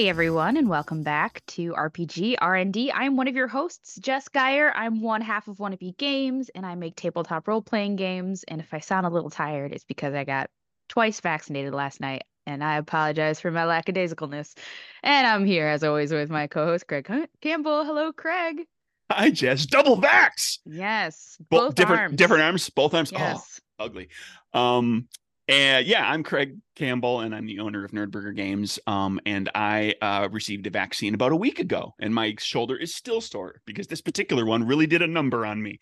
Hey everyone, and welcome back to RPG R&D. I'm one of your hosts, Jess Geyer. I'm one half of Wannabe Games, and I make tabletop role-playing games. And if I sound a little tired, it's because I got twice vaccinated last night, and I apologize for my lackadaisicalness. And I'm here, as always, with my co-host Craig Campbell. Hello, Craig. Hi, Jess. Double vax. Yes, both different arms. different arms, both arms. Yes. Oh, ugly. Um, and yeah, I'm Craig Campbell, and I'm the owner of Nerdburger Games. Um, and I uh, received a vaccine about a week ago, and my shoulder is still sore because this particular one really did a number on me.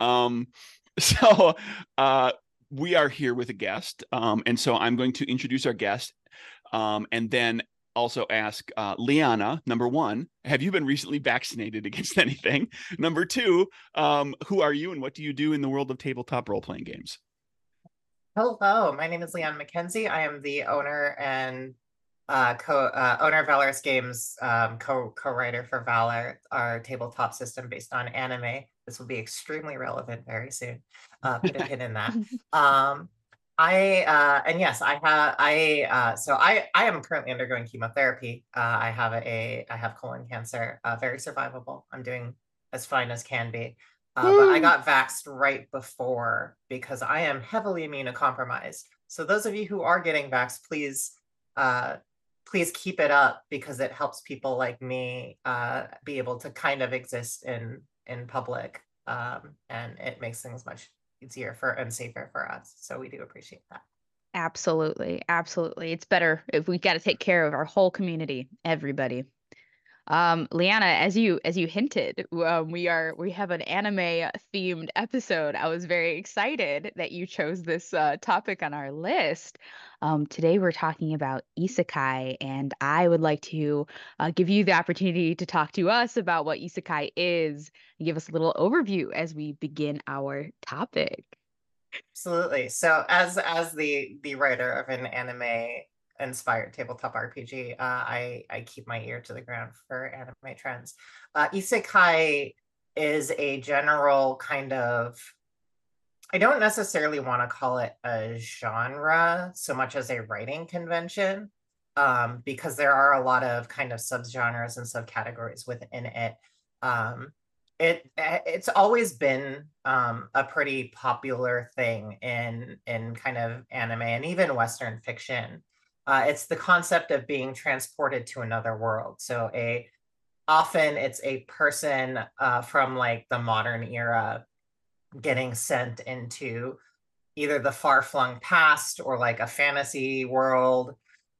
Um, so uh, we are here with a guest, um, and so I'm going to introduce our guest, um, and then also ask uh, Liana. Number one, have you been recently vaccinated against anything? Number two, um, who are you, and what do you do in the world of tabletop role playing games? Hello, my name is Liana MacKenzie. I am the owner and uh, co uh, owner of Valorous Games, um, co co writer for Valor, our tabletop system based on anime. This will be extremely relevant very soon. Uh, put a pin in that. Um, I uh, and yes, I have I uh, so I I am currently undergoing chemotherapy. Uh, I have a I have colon cancer, uh, very survivable. I'm doing as fine as can be. Uh, but I got vaxxed right before because I am heavily immunocompromised. So those of you who are getting vaxxed, please, uh, please keep it up because it helps people like me uh, be able to kind of exist in in public, um, and it makes things much easier for and safer for us. So we do appreciate that. Absolutely, absolutely. It's better if we got to take care of our whole community, everybody. Um, Liana, as you as you hinted, um, we are we have an anime themed episode. I was very excited that you chose this uh, topic on our list. Um, today we're talking about isekai, and I would like to uh, give you the opportunity to talk to us about what isekai is and give us a little overview as we begin our topic. Absolutely. So, as as the the writer of an anime inspired tabletop RPG, uh, I I keep my ear to the ground for anime trends. Uh, isekai is a general kind of I don't necessarily want to call it a genre so much as a writing convention, um, because there are a lot of kind of subgenres and subcategories within it. Um, it it's always been um, a pretty popular thing in in kind of anime and even Western fiction. Uh, it's the concept of being transported to another world. So a often it's a person uh, from like the modern era getting sent into either the far-flung past or like a fantasy world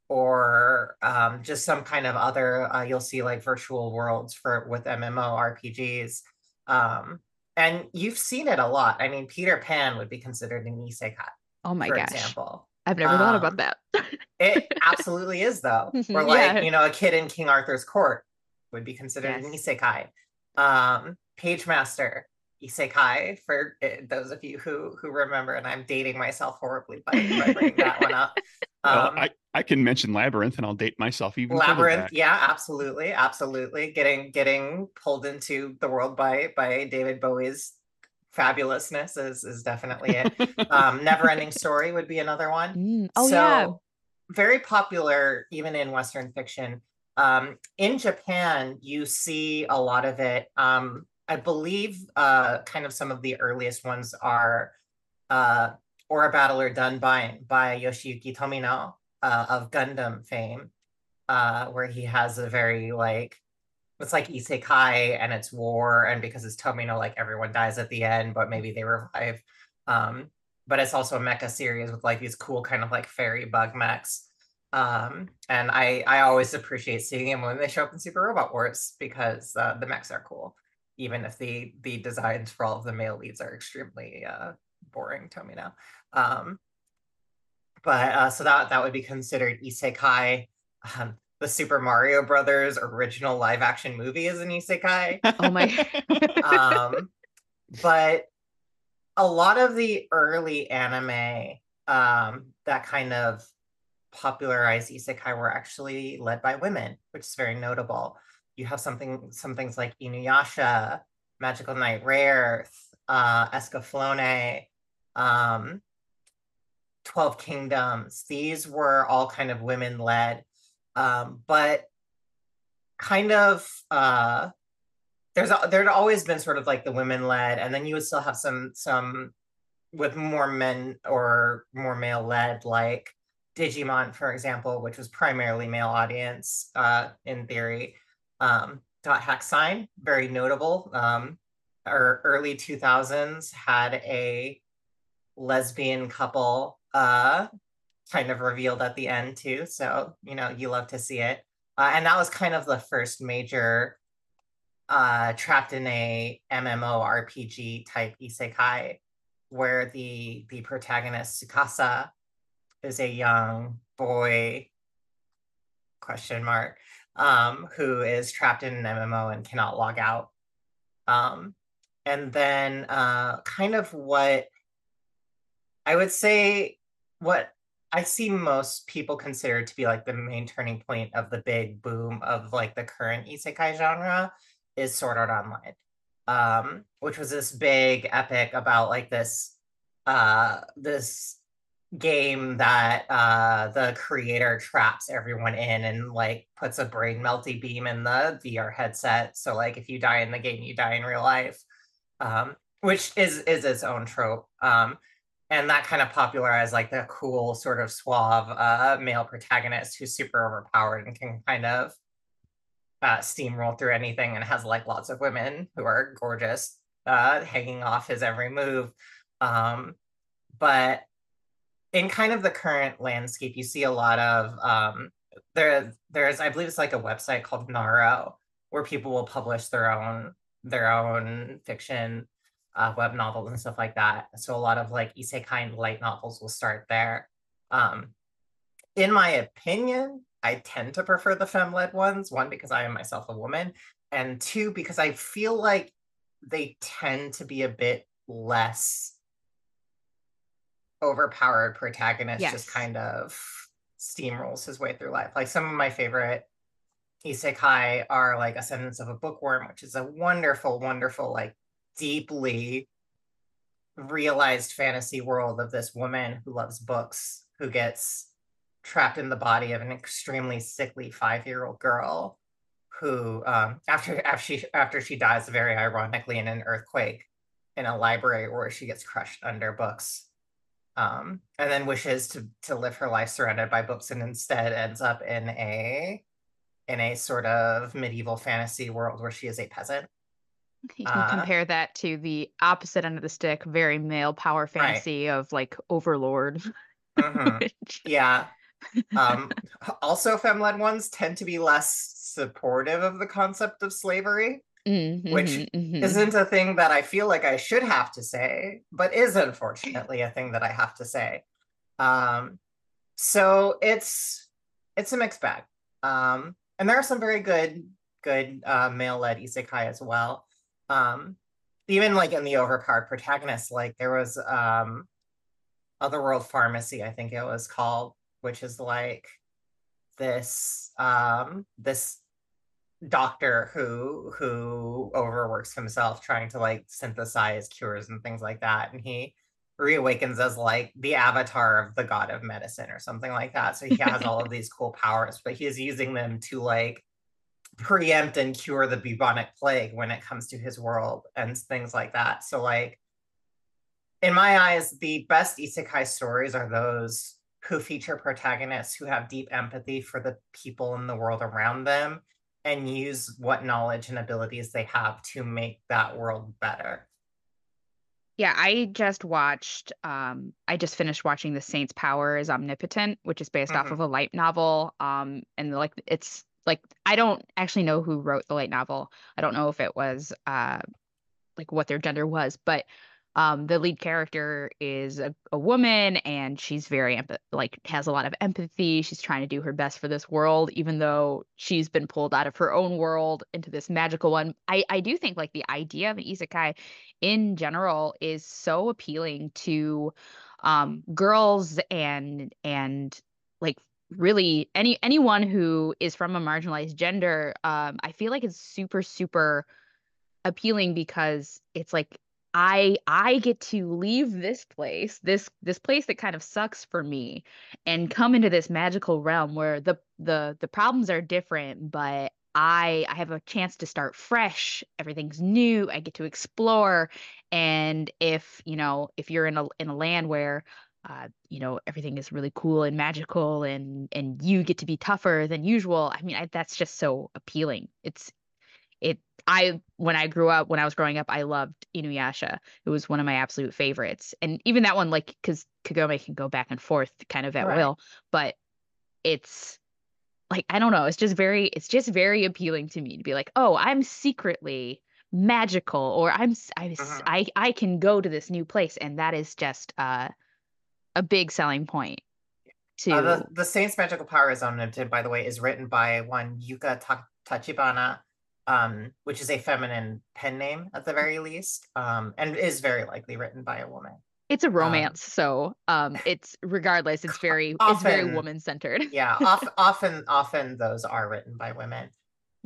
or um, just some kind of other uh, you'll see like virtual worlds for with mmo rpgs um, and you've seen it a lot. I mean peter pan would be considered an isekai oh my for gosh. example I've never um, thought about that. it absolutely is though. Or like, yeah. you know, a kid in King Arthur's court would be considered yes. an isekai. Um, Pagemaster, isekai for eh, those of you who who remember, and I'm dating myself horribly by, by bringing that one up. Um, well, I, I can mention Labyrinth and I'll date myself even Labyrinth, yeah, absolutely, absolutely. Getting getting pulled into the world by by David Bowie's fabulousness is is definitely it. um, Never Ending Story would be another one. Mm. Oh so, yeah, very popular even in Western fiction. Um, in Japan, you see a lot of it. Um, I believe uh, kind of some of the earliest ones are uh, Aura Battler Dunbine by by Yoshiyuki Tomino uh, of Gundam fame, uh, where he has a very like it's like isekai and it's war and because it's Tomino like everyone dies at the end but maybe they revive um but it's also a mecha series with like these cool kind of like fairy bug mechs um and I I always appreciate seeing them when they show up in Super Robot Wars because uh, the mechs are cool even if the the designs for all of the male leads are extremely uh boring Tomino um but uh so that that would be considered isekai um, the Super Mario Brothers original live action movie is an isekai. Oh my. um, but a lot of the early anime um, that kind of popularized isekai were actually led by women, which is very notable. You have something, some things like Inuyasha, Magic Knight Rayearth, uh, Escaflowne, um, Twelve Kingdoms. These were all kind of women led um, but kind of uh there's there'd always been sort of like the women led and then you would still have some some with more men or more male led like digimon for example which was primarily male audience uh in theory. Um dot hack sign very notable um our early 2000s had a lesbian couple uh kind of revealed at the end too so you know you love to see it uh, and that was kind of the first major uh, trapped in a MMO RPG type isekai, where the the protagonist Tsukasa is a young boy question mark um, who is trapped in an MMO and cannot log out. Um, and then uh, kind of what I would say what I see most people consider to be like the main turning point of the big boom of like the current isekai genre is Sword Art Online, um, which was this big epic about like this uh, this game that uh, the creator traps everyone in and like puts a brain melty beam in the VR headset. So like if you die in the game, you die in real life, um, which is is its own trope. Um, and that kind of popularized like the cool sort of suave uh, male protagonist who's super overpowered and can kind of uh, steamroll through anything and has like lots of women who are gorgeous uh, hanging off his every move um, but in kind of the current landscape you see a lot of um, there there's i believe it's like a website called Narou where people will publish their own their own fiction uh, web novels and stuff like that. So a lot of like isekai and light novels will start there. Um, in my opinion, I tend to prefer the femme-led ones. One because I am myself a woman, and two because I feel like they tend to be a bit less overpowered protagonist yes. just kind of steamrolls his way through life. Like some of my favorite isekai are like Ascendance of a Bookworm, which is a wonderful, wonderful like deeply realized fantasy world of this woman who loves books who gets trapped in the body of an extremely sickly five-year-old girl who um, after after she after she dies very ironically in an earthquake in a library where she gets crushed under books um, and then wishes to to live her life surrounded by books and instead ends up in a in a sort of medieval fantasy world where she is a peasant you can uh, compare that to the opposite end of the stick, very male power fantasy right. of like Overlord. Mm-hmm. Which... Yeah. Um, also, fem led ones tend to be less supportive of the concept of slavery, mm-hmm, which mm-hmm. isn't a thing that I feel like I should have to say, but is unfortunately a thing that I have to say. Um, so it's it's a mixed bag. Um, and there are some very good good uh, male-led isekai as well um even like in the overpowered protagonist like there was um otherworld pharmacy i think it was called which is like this um this doctor who who overworks himself trying to like synthesize cures and things like that. And he reawakens as like the avatar of the god of medicine or something like that. So he has all of these cool powers but he is using them to like preempt and cure the bubonic plague when it comes to his world and things like that. So like in my eyes, the best isekai stories are those who feature protagonists who have deep empathy for the people in the world around them and use what knowledge and abilities they have to make that world better. Yeah, I just watched um I just finished watching The Saint's Power is Omnipotent, which is based mm-hmm. off of a light novel. Um and like it's like I don't actually know who wrote the light novel. I don't know if it was uh like what their gender was, but um the lead character is a, a woman and she's very like has a lot of empathy. She's trying to do her best for this world even though she's been pulled out of her own world into this magical one. I I do think like the idea of an isekai in general is so appealing to um girls and and like really any anyone who is from a marginalized gender um i feel like it's super super appealing because it's like i i get to leave this place this this place that kind of sucks for me and come into this magical realm where the the the problems are different but I I have a chance to start fresh. Everything's new. I get to explore. And if, you know, if you're in a in a land where uh, you know, everything is really cool and magical and and you get to be tougher than usual. I mean, I, that's just so appealing. It's it I when I grew up when I was growing up I loved Inuyasha. It was one of my absolute favorites. And even that one like cuz Kagome can go back and forth kind of at right. will, but it's like I don't know, it's just very it's just very appealing to me to be like, "Oh, I'm secretly magical or I'm I uh-huh. I I can go to this new place." And that is just uh a big selling point to uh, the, the Saints Magical Power is Unlimited, by the way, is written by one Yuka Ta- Tachibana, um, which is a feminine pen name at the very least, um, and is very likely written by a woman. It's a um, romance, um, so um, it's regardless, it's very often, it's very woman centered. yeah, often, often, often those are written by women.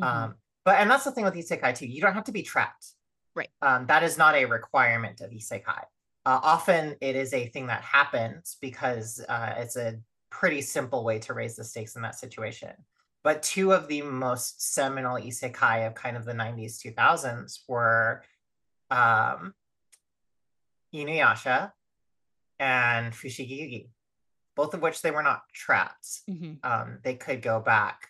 Mm-hmm. Um, but and that's the thing with isekai too. You don't have to be trapped. Right. Um, that is not a requirement of isekai. Uh, often it is a thing that happens because uh, it's a pretty simple way to raise the stakes in that situation. But two of the most seminal isekai of kind of the 90s, 2000s were um, Inuyasha and Fushigi both of which they were not trapped. Mm-hmm. Um, they could go back.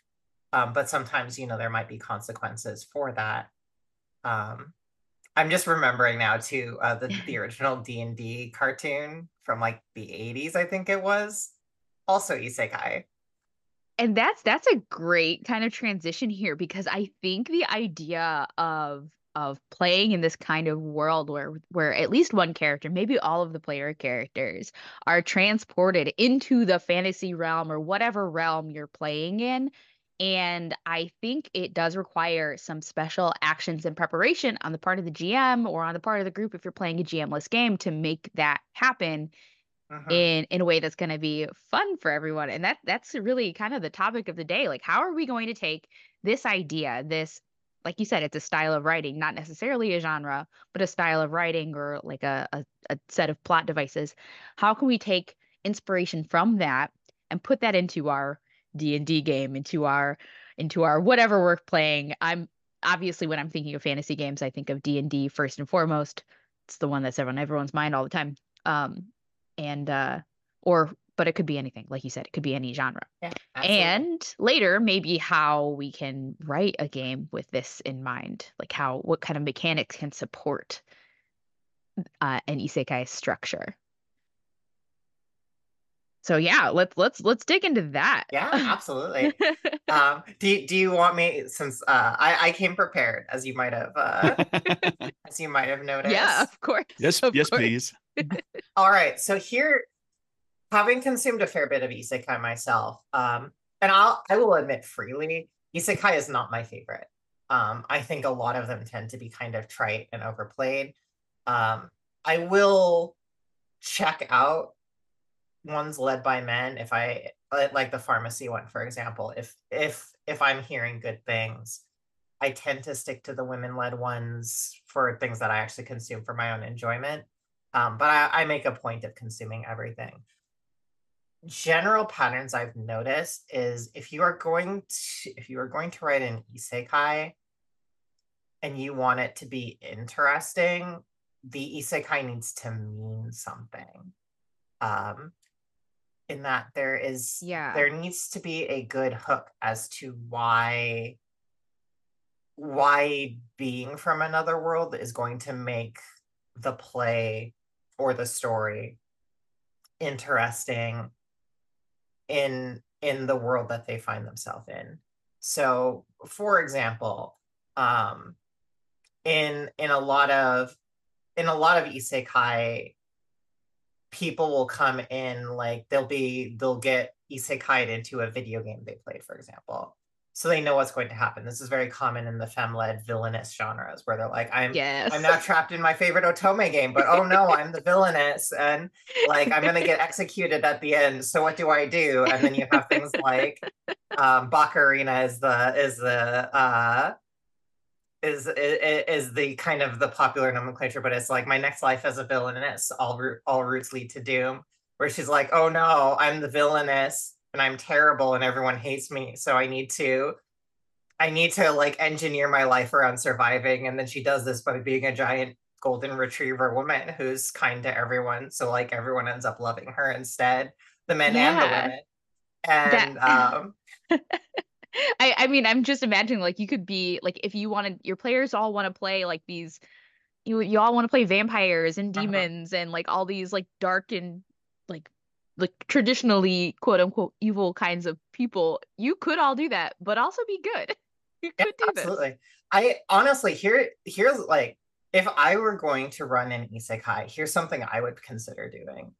Um, but sometimes, you know, there might be consequences for that. Um, I'm just remembering now too uh, the the original D and D cartoon from like the 80s, I think it was, also isekai. And that's that's a great kind of transition here because I think the idea of of playing in this kind of world where where at least one character, maybe all of the player characters, are transported into the fantasy realm or whatever realm you're playing in and I think it does require some special actions and preparation on the part of the GM or on the part of the group if you're playing a GMless game to make that happen uh-huh. in in a way that's going to be fun for everyone. And that that's really kind of the topic of the day. Like how are we going to take this idea, this like you said, it's a style of writing, not necessarily a genre, but a style of writing or like a, a, a set of plot devices. How can we take inspiration from that and put that into our d&d game into our into our whatever we're playing. I'm obviously when i'm thinking of fantasy games i think of d&d first and foremost. It's the one that's on everyone's mind all the time. Um and uh or but it could be anything like you said it could be any genre. Yeah, and later maybe how we can write a game with this in mind like how what kind of mechanics can support uh, an isekai structure so yeah let's let's let's dig into that. Yeah absolutely. Um do, do you want me since uh i i came prepared as you might have uh as you might have noticed. yeah of course yes of yes course. please. All right so here having consumed a fair bit of isekai myself um and i'll i will admit freely isekai is not my favorite. Um i think a lot of them tend to be kind of trite and overplayed. Um i will check out ones led by men if i like the pharmacy one for example if if if i'm hearing good things i tend to stick to the women led ones for things that i actually consume for my own enjoyment. Um, but I, I make a point of consuming everything. General patterns i've noticed is if you are going to if you are going to write an isekai and you want it to be interesting the isekai needs to mean something. Um in that there is yeah. there needs to be a good hook as to why why being from another world is going to make the play or the story interesting in in the world that they find themselves in. So for example um in in a lot of in a lot of isekai people will come in like they'll be they'll get isekai into a video game they played for example. So they know what's going to happen. This is very common in the fem-led villainous genres where they're like i'm yes. i'm now trapped in my favorite otome game but oh no i'm the villainess and like i'm going to get executed at the end. So what do i do? And then you have things like um Bakarina is the is the uh is, is is the kind of the popular nomenclature, but it's like my next life as a villainess, all all routes lead to doom. Where she's like, oh no, I'm the villainess and I'm terrible and everyone hates me, so I need to I need to like engineer my life around surviving. And then she does this by being a giant golden retriever woman who's kind to everyone. So like everyone ends up loving her instead, the men and the women. And That- um I I mean, I'm just imagining like you could be like if you wanted your players all want to play like these you you all want to play vampires and Uh-huh. demons and like all these like dark and like like traditionally quote unquote evil kinds of people. You could all do that, but also be good. You Yeah, could do this. absolutely. I honestly here here's like if I were going to run an isekai, here's something I would consider doing.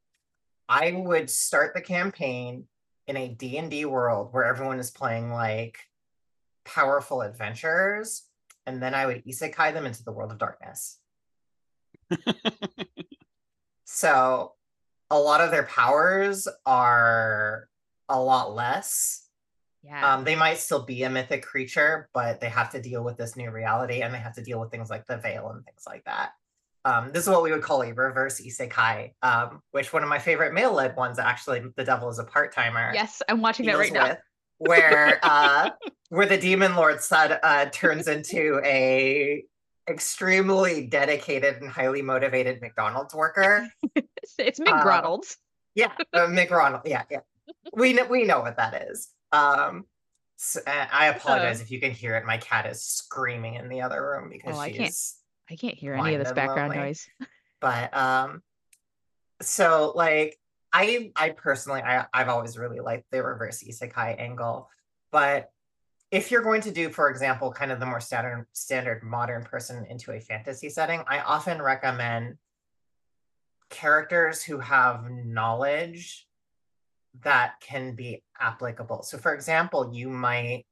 I would start the campaign in a D&D world where everyone is playing like powerful adventurers and then I would isekai them into the world of darkness. so a lot of their powers are a lot less Yeah. um, they might still be a mythic creature, but they have to deal with this new reality and they have to deal with things like the veil and things like that. Um, this is what we would call a reverse isekai, um, which one of my favorite male led ones, actually, The Devil is a Part Timer. yes, I'm watching that right now. Where, uh, where the demon lord son uh, turns into a extremely dedicated and highly motivated McDonald's worker. It's, it's Uh, McGronald's. Yeah, uh, McRonald. Yeah, yeah. We know we know what that is. Um, s- uh, I apologize if you can hear it. My cat is screaming in the other room because Oh, she's. I can't hear any of this background lonely. noise. But um, so like I I personally I I've always really liked the reverse isekai angle, but if you're going to do, for example, kind of the more standard standard modern person into a fantasy setting, I often recommend characters who have knowledge that can be applicable. So for example, you might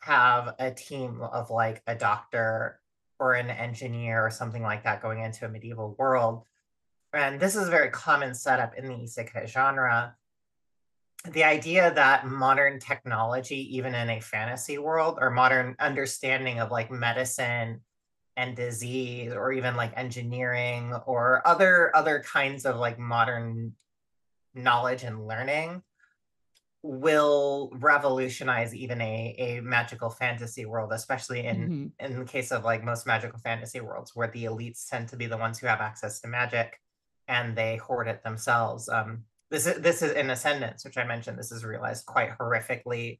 have a team of like a doctor or an engineer or something like that going into a medieval world. And this is a very common setup in the isekai genre. The idea that modern technology, even in a fantasy world, or modern understanding of like medicine and disease, or even like engineering or other other kinds of like modern knowledge and learning will revolutionize even a, a magical fantasy world, especially in Mhm. in the case of like most magical fantasy worlds where the elites tend to be the ones who have access to magic and they hoard it themselves um this is this is in ascendance which i mentioned this is realized quite horrifically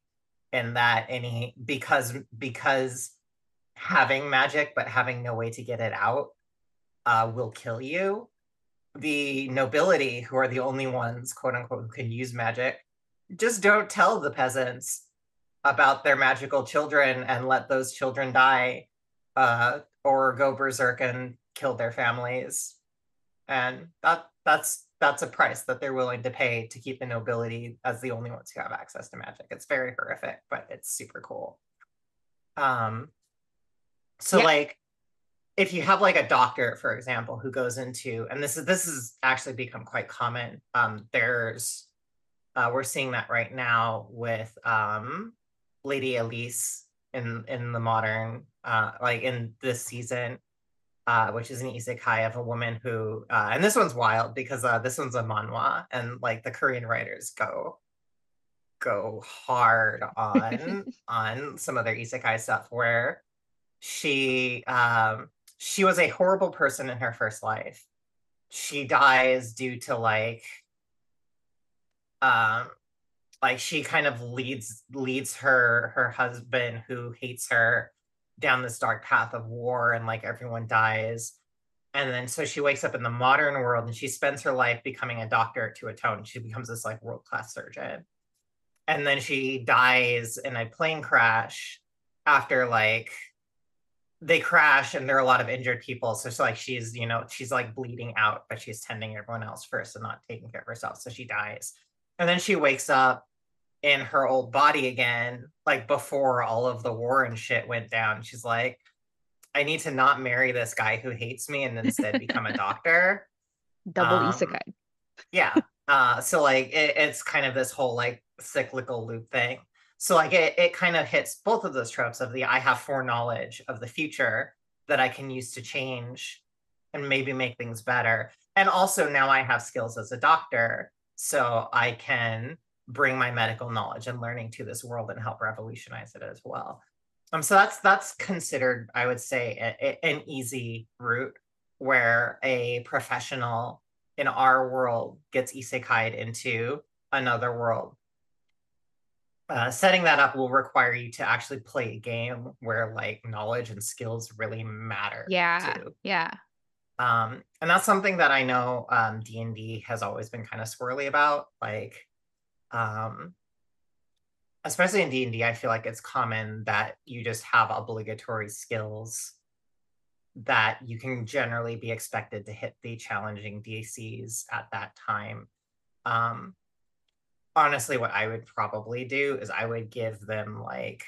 in that any because because having magic but having no way to get it out uh, will kill you the nobility who are the only ones quote unquote who can use magic just don't tell the peasants about their magical children and let those children die uh, or go berserk and kill their families. And that that's that's a price that they're willing to pay to keep the nobility as the only ones who have access to magic. It's very horrific but it's super cool. Um so Yeah. like if you have like a doctor for example who goes into and this is this has actually become quite common um there's uh, we're seeing that right now with um, Lady Elise in in the modern, uh, like in this season, uh, which is an isekai of a woman who, uh, and this one's wild because uh, this one's a manhwa, and like the Korean writers go go hard on on some of their isekai stuff where she um she was a horrible person in her first life. She dies due to like um like she kind of leads leads her her husband who hates her down this dark path of war and like everyone dies. And then so she wakes up in the modern world and she spends her life becoming a doctor to atone. She becomes this like world class surgeon. And then she dies in a plane crash after like they crash and there are a lot of injured people. So it's like she's you know she's like bleeding out but she's tending everyone else first and not taking care of herself. So she dies and then she wakes up in her old body again like before all of the war and shit went down. She's like i need to not marry this guy who hates me and instead become a doctor. Double Um, isekai. yeah. Uh so like it, it's kind of this whole like cyclical loop thing. So like it, it kind of hits both of those tropes of the i have foreknowledge of the future that i can use to change and maybe make things better. And also now i have skills as a doctor so i can bring my medical knowledge and learning to this world and help revolutionize it as well Um, so that's that's considered, I would say, a, a, an easy route where a professional in our world gets isekai'd into another world. Uh, setting that up will require you to actually play a game where like knowledge and skills really matter. Yeah, too. yeah. Um, and that's something that I know um, D&D has always been kind of swirly about. Like, um, especially in D&D, I feel like it's common that you just have obligatory skills that you can generally be expected to hit the challenging DCs at that time. Um, honestly, what I would probably do is I would give them like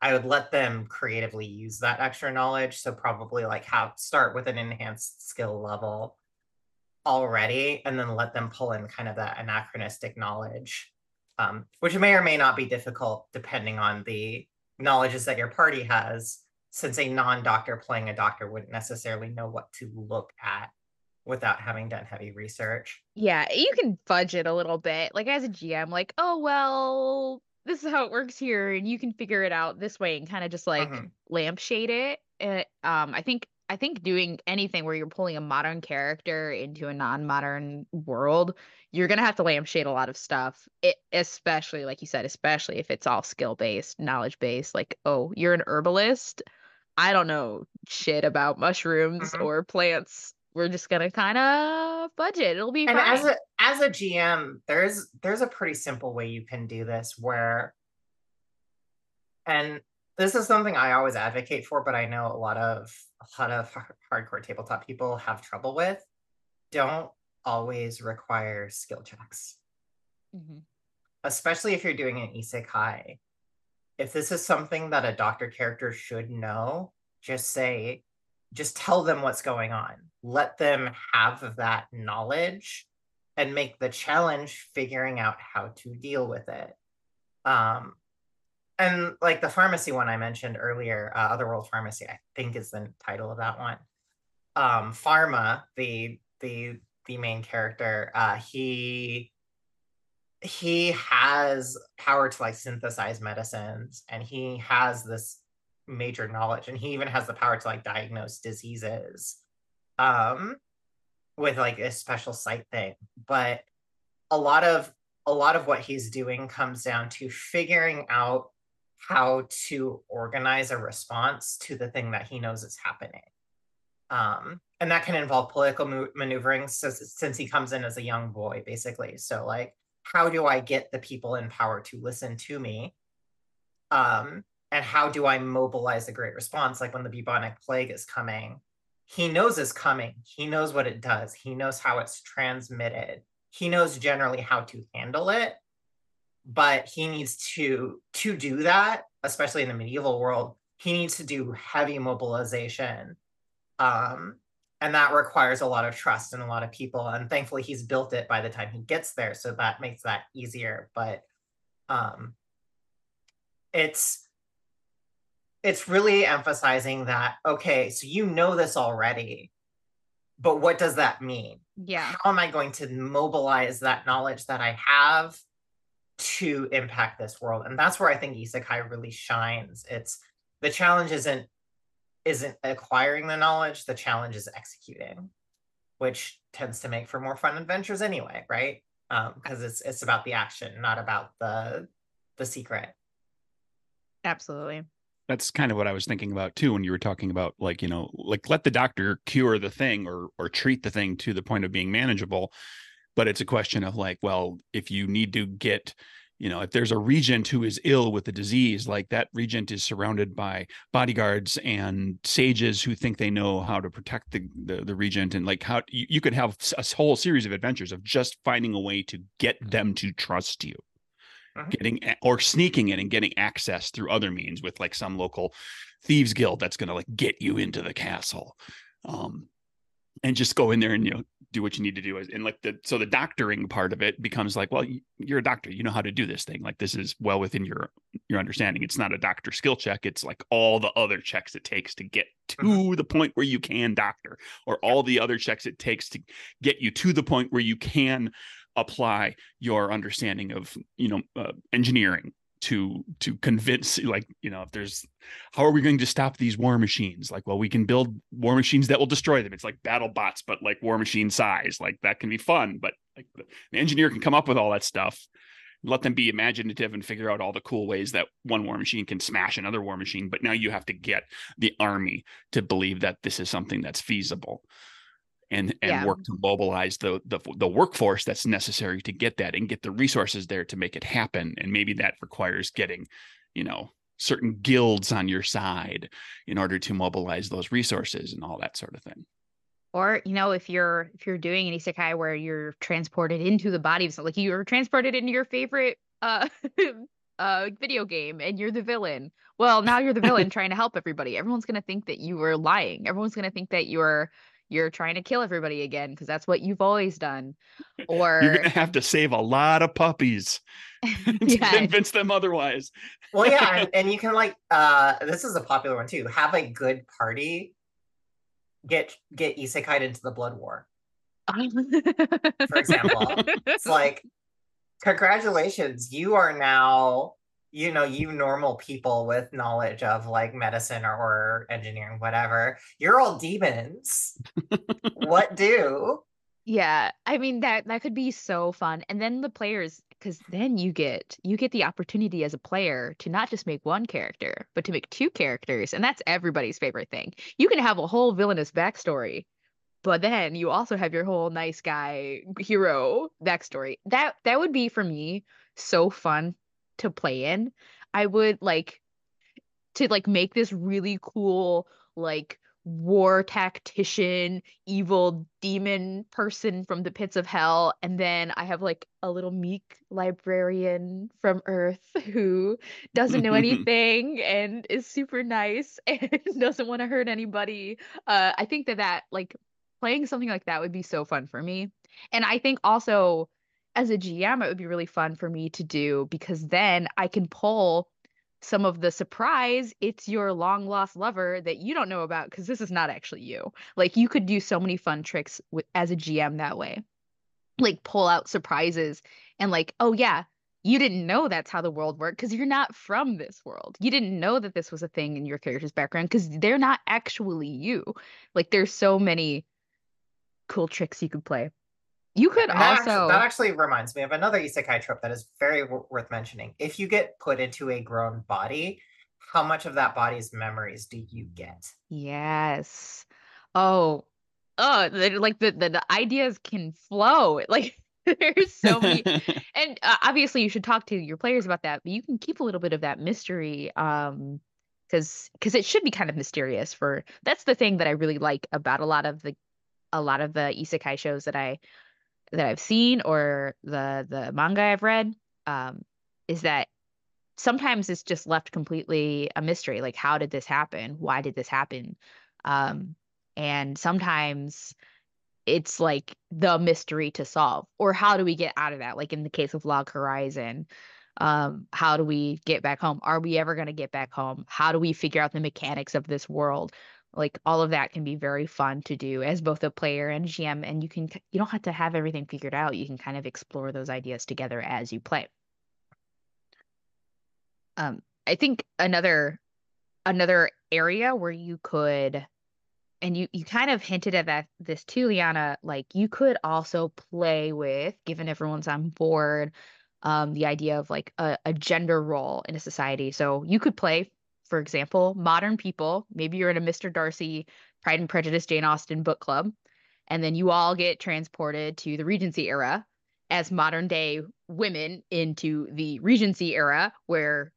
I would let them creatively use that extra knowledge. So probably like have start with an enhanced skill level already, and then let them pull in kind of that anachronistic knowledge, um, which may or may not be difficult depending on the knowledges that your party has. Since a non-doctor playing a doctor wouldn't necessarily know what to look at without having done heavy research. Yeah, you can fudge it a little bit. Like as a GM, like, oh well, this is how it works here and you can figure it out this way and kind of just like Mhm. lampshade it. it um i think i think doing anything where you're pulling a modern character into a non-modern world you're gonna have to lampshade a lot of stuff it, especially like you said especially if it's all skill based knowledge based like oh you're an herbalist i don't know shit about mushrooms Mhm. or plants we're just gonna kind of budget. It'll be and fine. as a as a gm there's there's a pretty simple way you can do this where and this is something i always advocate for but i know a lot of a lot of hardcore tabletop people have trouble with. Don't always require skill checks. Mm-hmm. especially if you're doing an isekai. If this is something that a doctor character should know just say just tell them what's going on. Let them have that knowledge and make the challenge figuring out how to deal with it. Um and like the pharmacy one i mentioned earlier uh, otherworld pharmacy i think is the title of that one. Um pharma the the the main character uh he he has power to like synthesize medicines and he has this major knowledge and he even has the power to like diagnose diseases um with like a special sight thing. But a lot of a lot of what he's doing comes down to figuring out how to organize a response to the thing that he knows is happening. Um and that can involve political maneuvering since, since he comes in as a young boy basically. So like how do i get the people in power to listen to me? Um and how do i mobilize a great response? Like when the bubonic plague is coming he knows is coming. He knows what it does. He knows how it's transmitted. He knows generally how to handle it but he needs to to do that especially in the medieval world he needs to do heavy mobilization um and that requires a lot of trust and a lot of people and thankfully he's built it by the time he gets there so that makes that easier but um it's it's really emphasizing that okay so you know this already but what does that mean? Yeah. How am i going to mobilize that knowledge that i have to impact this world? And that's where i think isekai really shines. It's the challenge isn't isn't acquiring the knowledge the challenge is executing which tends to make for more fun adventures anyway right? Um, because it's it's about the action not about the the secret. Absolutely that's kind of what I was thinking about too when you were talking about like you know like let the doctor cure the thing or or treat the thing to the point of being manageable but it's a question of like well if you need to get you know if there's a regent who is ill with the disease like that regent is surrounded by bodyguards and sages who think they know how to protect the the, the regent and like how you, you could have a whole series of adventures of just finding a way to get them to trust you Mhm. getting or sneaking in and getting access through other means with like some local thieves guild that's going to like get you into the castle um and just go in there and you know do what you need to do and like the so the doctoring part of it becomes like well you're a doctor you know how to do this thing like this is well within your your understanding it's not a doctor skill check it's like all the other checks it takes to get to Mhm. the point where you can doctor or all the other checks it takes to get you to the point where you can apply your understanding of you know uh, engineering to to convince like you know if there's how are we going to stop these war machines? Like well we can build war machines that will destroy them. It's like battle bots but like war machine size. Like that can be fun but like the, engineer can come up with all that stuff let them be imaginative and figure out all the cool ways that one war machine can smash another war machine but now you have to get the army to believe that this is something that's feasible and and Yeah. work to mobilize the, the the workforce that's necessary to get that and get the resources there to make it happen and maybe that requires getting you know certain guilds on your side in order to mobilize those resources and all that sort of thing Or, you know, if you're if you're doing an isekai where you're transported into the body of some like you're transported into your favorite uh uh video game and you're the villain. Well, now you're the villain trying to help everybody. Everyone's gonna think that you were lying. Everyone's gonna think that you're you're trying to kill everybody again because that's what you've always done. Or you're gonna have to save a lot of puppies to Yeah. convince them otherwise Well, yeah, and, and you can like uh this is a popular one too. Have a good party. Get get isekai into the blood war. for example, It's like, congratulations, you are now, you know, you normal people with knowledge of like medicine or, or engineering, whatever. You're all demons. what do? Yeah, I mean that that could be so fun. And then the players because then you get you get the opportunity as a player to not just make one character, but to make two characters, and that's everybody's favorite thing. You can have a whole villainous backstory, but then you also have your whole nice guy hero backstory. That that would be for me so fun to play in. I would like to like make this really cool like war tactician evil demon person from the pits of hell and then i have like a little meek librarian from earth who doesn't know anything and is super nice and doesn't want to hurt anybody uh i think that that like playing something like that would be so fun for me and i think also as a gm it would be really fun for me to do because then i can pull some of the surprise it's your long lost lover that you don't know about because this is not actually you. Like you could do so many fun tricks with as a gm that way. Like pull out surprises and like oh yeah you didn't know that's how the world worked because you're not from this world. You didn't know that this was a thing in your character's background because they're not actually you. Like there's so many cool tricks you could play you could And that, also actually, that actually reminds me of another isekai trope that is very w- worth mentioning. If you get put into a grown body, how much of that body's memories do you get? Yes. Oh, oh, the- like the, the the ideas can flow. Like there's so many, and uh, obviously you should talk to your players about that. But you can keep a little bit of that mystery, um, because because it should be kind of mysterious. For that's the thing that I really like about a lot of the a lot of the isekai shows that I that I've seen or the the manga I've read, um, is that sometimes it's just left completely a mystery. Like, how did this happen? Why did this happen? Um, and sometimes it's like the mystery to solve, or how do we get out of that? Like in the case of Log Horizon, um, how do we get back home? Are we ever going to get back home? How do we figure out the mechanics of this world? Like all of that can be very fun to do as both a player and GM, and you can you don't have to have everything figured out. You can kind of explore those ideas together as you play. Um, I think another another area where you could and you you kind of hinted at that this too liana like you could also play with given everyone's on board um the idea of like a, a gender role in a society so you could play for example modern people maybe you're in a mr darcy pride and prejudice jane austen book club and then you all get transported to the regency era as modern day women into the regency era where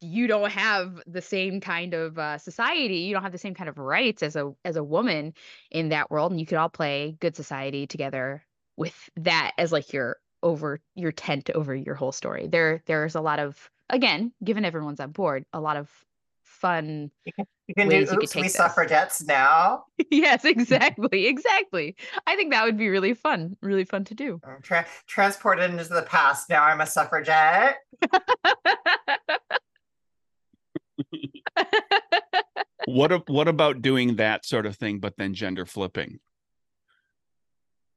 you don't have the same kind of uh, society you don't have the same kind of rights as a as a woman in that world and you could all play good society together with that as like your over your tent over your whole story. There there's a lot of again given everyone's on board a lot of fun You can Ways do you could oops, we take this. suffragettes now. yes exactly exactly i think that would be really fun really fun to do I'm Tra- transported into the past. Now I'm a suffragette. what a- what about doing that sort of thing but then gender flipping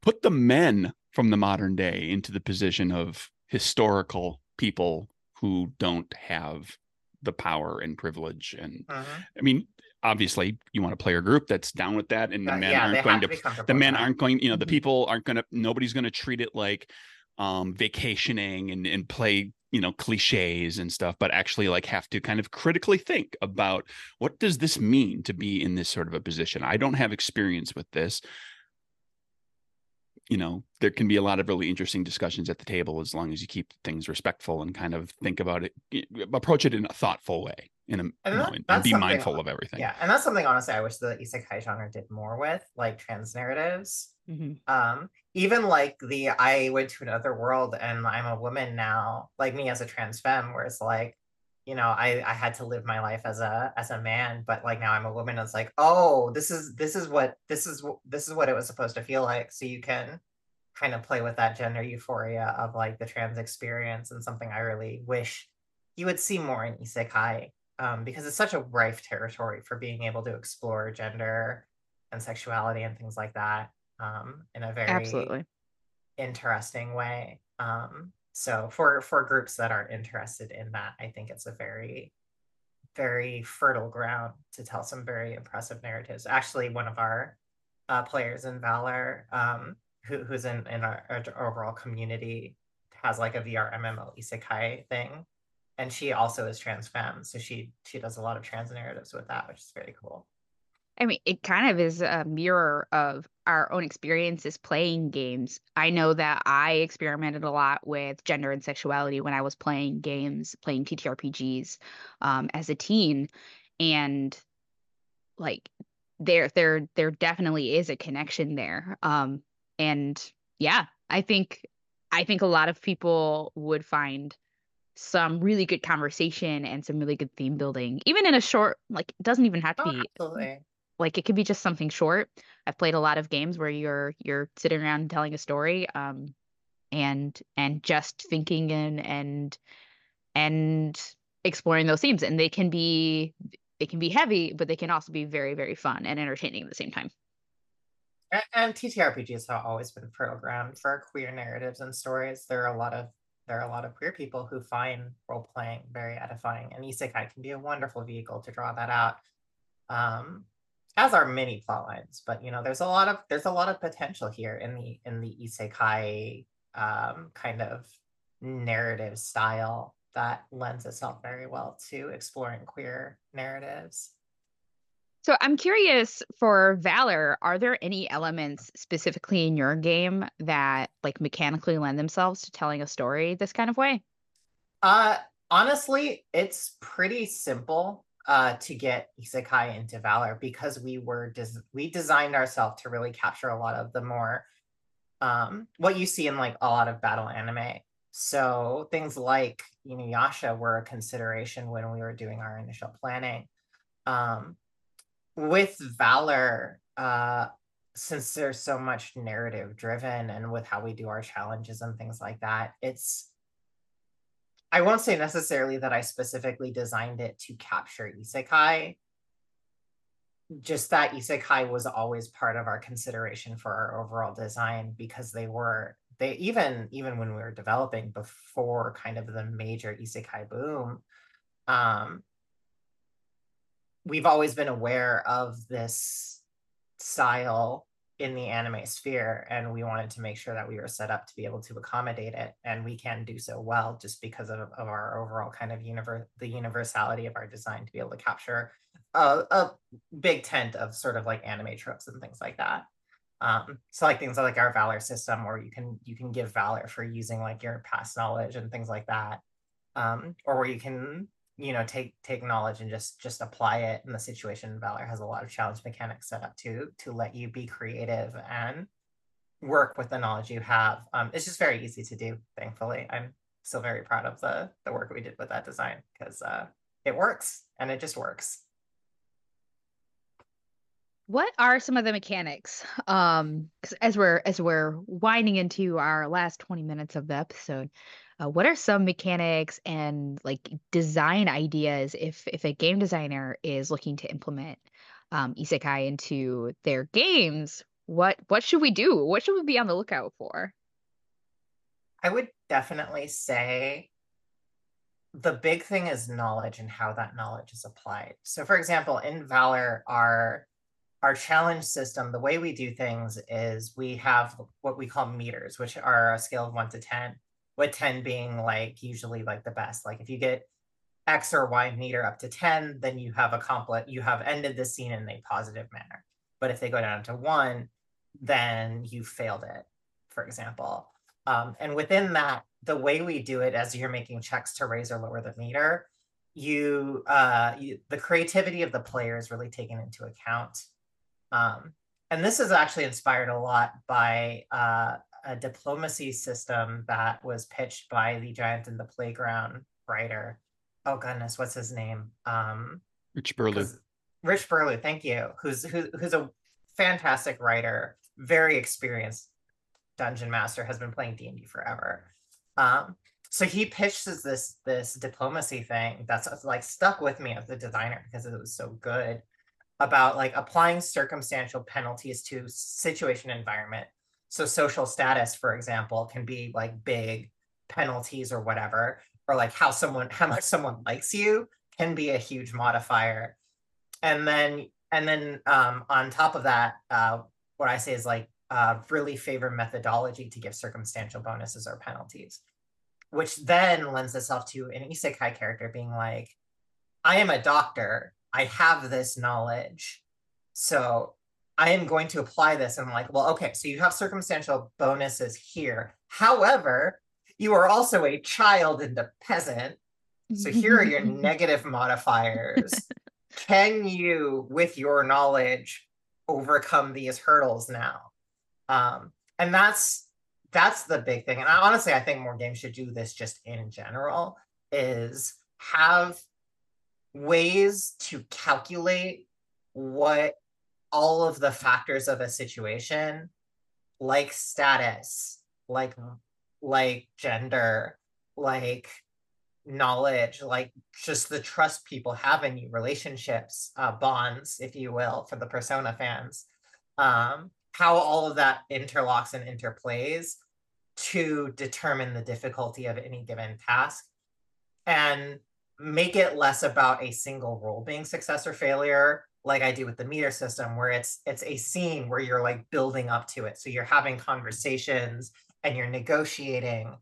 put the men from the modern day into the position of historical people who don't have the power and privilege and Mhm. I mean, obviously, you want a player group that's down with that, and the Uh, men yeah, aren't going have to. the men that. aren't going. You know, the Mhm. people aren't going to. Nobody's going to treat it like um vacationing and and play you know cliches and stuff, but actually like have to kind of critically think about what does this mean to be in this sort of a position. I don't have experience with this. You know, there can be a lot of really interesting discussions at the table as long as you keep things respectful and kind of think about it, approach it in a thoughtful way, in a, you And know, and be mindful of everything. Yeah, and that's something honestly I wish the isekai genre did more with, like trans narratives. Mhm. Um, even like the I went to another world and I'm a woman now, like me as a trans femme, where it's like, you know, I I had to live my life as a as a man, but like now I'm a woman. It's like, oh, this is this is what this is this is what it was supposed to feel like. So you can kind of play with that gender euphoria of like the trans experience and something I really wish you would see more in isekai um, because it's such a rife territory for being able to explore gender and sexuality and things like that um, in a very Absolutely. interesting way. Um, so for for groups that are interested in that, I think it's a very very fertile ground to tell some very impressive narratives. Actually, one of our uh, players in Valor, um, who, who's in in our, our overall community, has like a VR MMO isekai thing, and she also is trans femme, so she she does a lot of trans narratives with that, which is very cool. I mean, it kind of is a mirror of our own experiences playing games. I know that I experimented a lot with gender and sexuality when I was playing games, playing TTRPGs um, as a teen, and like there, there, there definitely is a connection there. Um, and yeah, I think, I think a lot of people would find some really good conversation and some really good theme building, even in a short, like it doesn't even have to Oh, be absolutely. Like it could be just something short i've played a lot of games where you're you're sitting around telling a story um and and just thinking and and and exploring those themes and they can be they can be heavy but they can also be very very fun and entertaining at the same time And, and TTRPGs have always been fertile ground for queer narratives and stories. There are a lot of there are a lot of queer people who find role playing very edifying, and isekai can be a wonderful vehicle to draw that out. Um, as are many plot lines, but you know, there's a lot of there's a lot of potential here in the in the isekai um, kind of narrative style that lends itself very well to exploring queer narratives. so i'm curious for valor are there any elements specifically in your game that like mechanically lend themselves to telling a story this kind of way Uh honestly, it's pretty simple uh to get isekai into Valor because we were des- we designed ourselves to really capture a lot of the more um what you see in like a lot of battle anime. So things like Inuyasha were a consideration when we were doing our initial planning. Um with Valor, uh since there's so much narrative driven and with how we do our challenges and things like that, it's I won't say necessarily that I specifically designed it to capture isekai. Just that isekai was always part of our consideration for our overall design because they were they even even when we were developing before kind of the major isekai boom, um, we've always been aware of this style in the anime sphere and we wanted to make sure that we were set up to be able to accommodate it and we can do so well just because of, of our overall kind of universe the universality of our design to be able to capture a, a big tent of sort of like anime tropes and things like that. Um so like things like our valor system where you can you can give valor for using like your past knowledge and things like that. Um or where you can you know take take knowledge and just just apply it in the situation. Valor has a lot of challenge mechanics set up to to let you be creative and work with the knowledge you have. Um it's just very easy to do thankfully. I'm still very proud of the the work we did with that design because uh it works and it just works. What are some of the mechanics um as we're as we're winding into our last 20 minutes of the episode uh, what are some mechanics and like design ideas if if a game designer is looking to implement um, isekai into their games what what should we do? What should we be on the lookout for? I would definitely say the big thing is knowledge and how that knowledge is applied. So for example, in Valor, our our challenge system, the way we do things is we have what we call meters, which are a scale of one to 10, with 10 being like usually like the best. Like if you get X or Y meter up to 10, then you have a accomplished, you have ended the scene in a positive manner. But if they go down to one, then you failed it, for example. Um, and within that, the way we do it as you're making checks to raise or lower the meter, you, uh, you the creativity of the player is really taken into account. Um, and this is actually inspired a lot by uh, a diplomacy system that was pitched by the Giant in the Playground writer. Oh goodness, what's his name? Um, Rich Burlew. Rich Burlew, thank you. Who's who, who's a fantastic writer, very experienced dungeon master, has been playing D and D forever. Um, so he pitches this this diplomacy thing that's like stuck with me as a designer because it was so good about like applying circumstantial penalties to situation environment. So social status, for example, can be like big penalties or whatever, or like how someone how much someone likes you can be a huge modifier. And then and then um, on top of that, uh, what I say is like uh, really favor methodology to give circumstantial bonuses or penalties, which then lends itself to an isekai character being like, I am a doctor I have this knowledge. So I am going to apply this. And I'm like, well, okay, so you have circumstantial bonuses here. However, you are also a child and a peasant. So here are your negative modifiers. Can you, with your knowledge, overcome these hurdles now? Um, and that's that's the big thing. And I, honestly, I think more games should do this just in general, is have ways to calculate what all of the factors of a situation like status like like gender like knowledge like just the trust people have in you relationships uh, bonds if you will for the persona fans. Um how all of that interlocks and interplays to determine the difficulty of any given task and make it less about a single roll being success or failure like I do with the meter system where it's it's a scene where you're like building up to it. So you're having conversations and you're negotiating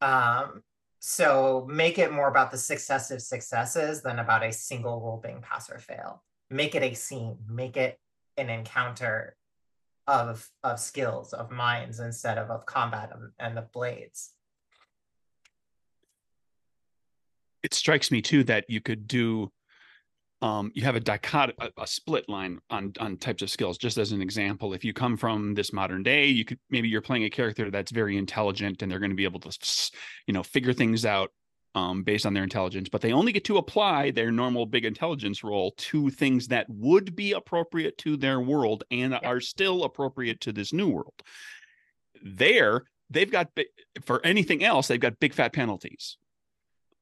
um so make it more about the successive successes than about a single roll being pass or fail. Make it a scene make it an encounter of of skills of minds instead of of combat and, and the blades. It strikes me too that you could do um, you have a dichot a, a, split line on on types of skills. Just as an example if you come from this modern day you could maybe you're playing a character that's very intelligent and they're going to be able to you know figure things out um, based on their intelligence but they only get to apply their normal big intelligence roll to things that would be appropriate to their world and yeah. are still appropriate to this new world. There they've got for anything else they've got big fat penalties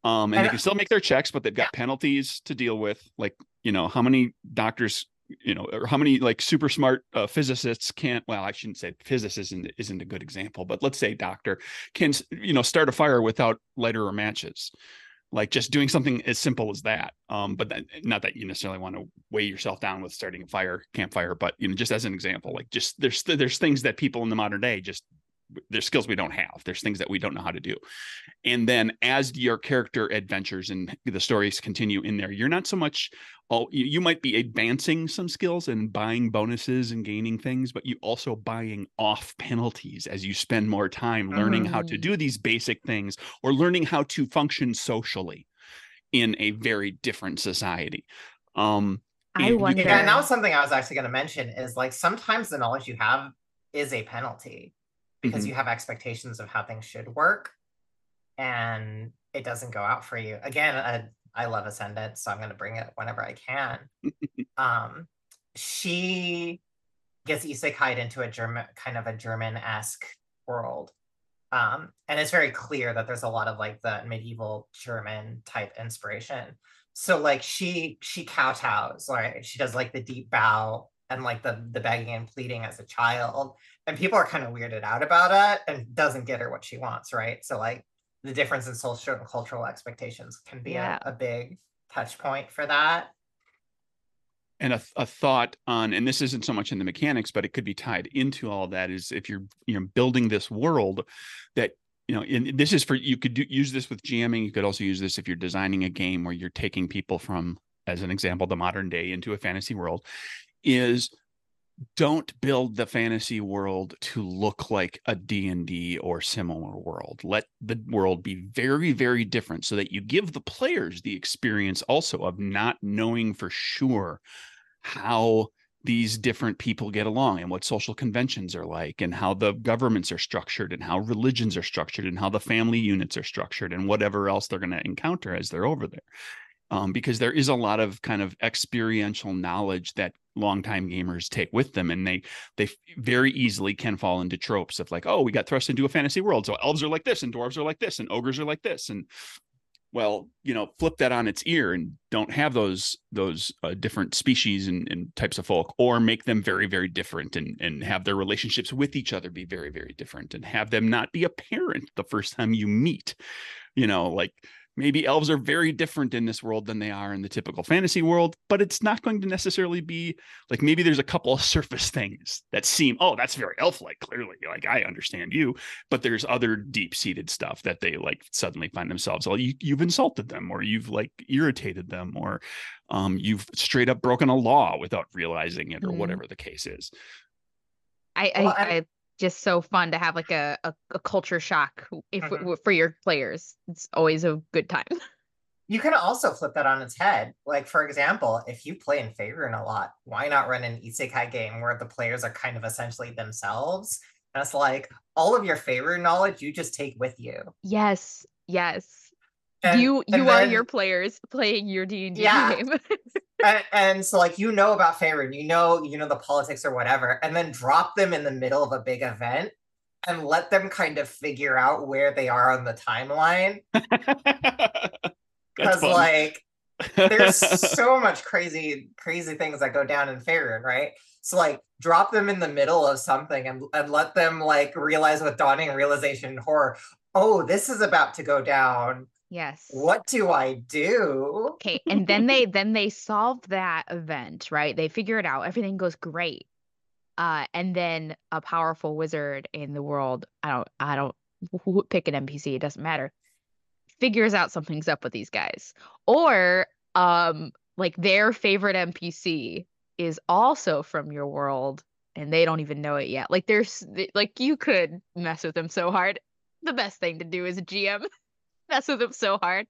um, and, they can still make their checks, but they've got penalties to deal with. Like, you know, how many doctors, you know, or how many like super smart uh, physicists can't, well, I shouldn't say physicist isn't, isn't a good example, but let's say doctor can, you know, start a fire without lighter or matches. Like just doing something as simple as that. Um, but then, not that you necessarily want to weigh yourself down with starting a fire, campfire, but you know, just as an example, like just there's there's things that people in the modern day just there's skills we don't have there's things that we don't know how to do and then as your character adventures and the stories continue in there you're not so much oh you might be advancing some skills and buying bonuses and gaining things but you also buying off penalties as you spend more time learning how to mm. do these basic things or learning how to function socially in a very different society um I wonder. Yeah, and that was something I was actually going to mention is like sometimes the knowledge you have is a penalty because mm-hmm. you have expectations of how things should work and it doesn't go out for you. Again uh, i love ascendant so i'm going to bring it whenever i can. Um she gets isekai into a german kind of a german-esque world. Um and it's very clear that there's a lot of like the medieval german type inspiration. So like she she kowtows right she does like the deep bow and like the the begging and pleading as a child and people are kind of weirded out about it and doesn't get her what she wants right so like the difference in social and cultural expectations can be Yeah. a, a big touch point for that. and a, a thought on and this isn't so much in the mechanics but it could be tied into all that is if you're you're building this world that you know and this is for you could do, use this with jamming you could also use this if you're designing a game where you're taking people from as an example the modern day into a fantasy world is don't build the fantasy world to look like a D&D or similar world. Let the world be very very different so that you give the players the experience also of not knowing for sure how these different people get along and what social conventions are like and how the governments are structured and how religions are structured and how the family units are structured and whatever else they're going to encounter as they're over there um, because there is a lot of kind of experiential knowledge that longtime gamers take with them and they they very easily can fall into tropes of like oh we got thrust into a fantasy world so elves are like this and dwarves are like this and ogres are like this and well you know flip that on its ear and don't have those those uh, different species and, and types of folk or make them very very different and and have their relationships with each other be very very different and have them not be apparent the first time you meet you know like maybe elves are very different in this world than they are in the typical fantasy world but it's not going to necessarily be like maybe there's a couple of surface things that seem oh that's very elf like clearly like i understand you but there's other deep seated stuff that they like suddenly find themselves oh, you, you've insulted them or you've like irritated them or um, you've straight up broken a law without realizing it or Mhm. whatever the case is I, Well, I, I- I just so fun to have like a, a, a culture shock if Mhm. for your players. It's always a good time. You can also flip that on its head. Like, for example, if you play in Faerun a lot, why not run an isekai game where the players are kind of essentially themselves? And it's like all of your Faerun knowledge you just take with you. yes, yes. And, you you are then- your players playing your D and D game. and, and so like you know about Faerun, you know, you know the politics or whatever, and then drop them in the middle of a big event and let them kind of figure out where they are on the timeline. Because like there's so much crazy crazy things that go down in Faerun, right? So like drop them in the middle of something and, and let them like realize with dawning realization and horror, oh, this is about to go down. Yes. What do I do? Okay, and then they then they solve that event, right? They figure it out. Everything goes great. Uh, and then a powerful wizard in the world, I don't I don't who, pick an NPC, it doesn't matter. Figures out something's up with these guys. Or um like their favorite NPC is also from your world and they don't even know it yet. Like there's like you could mess with them so hard. The best thing to do as a GM mess with them so hard.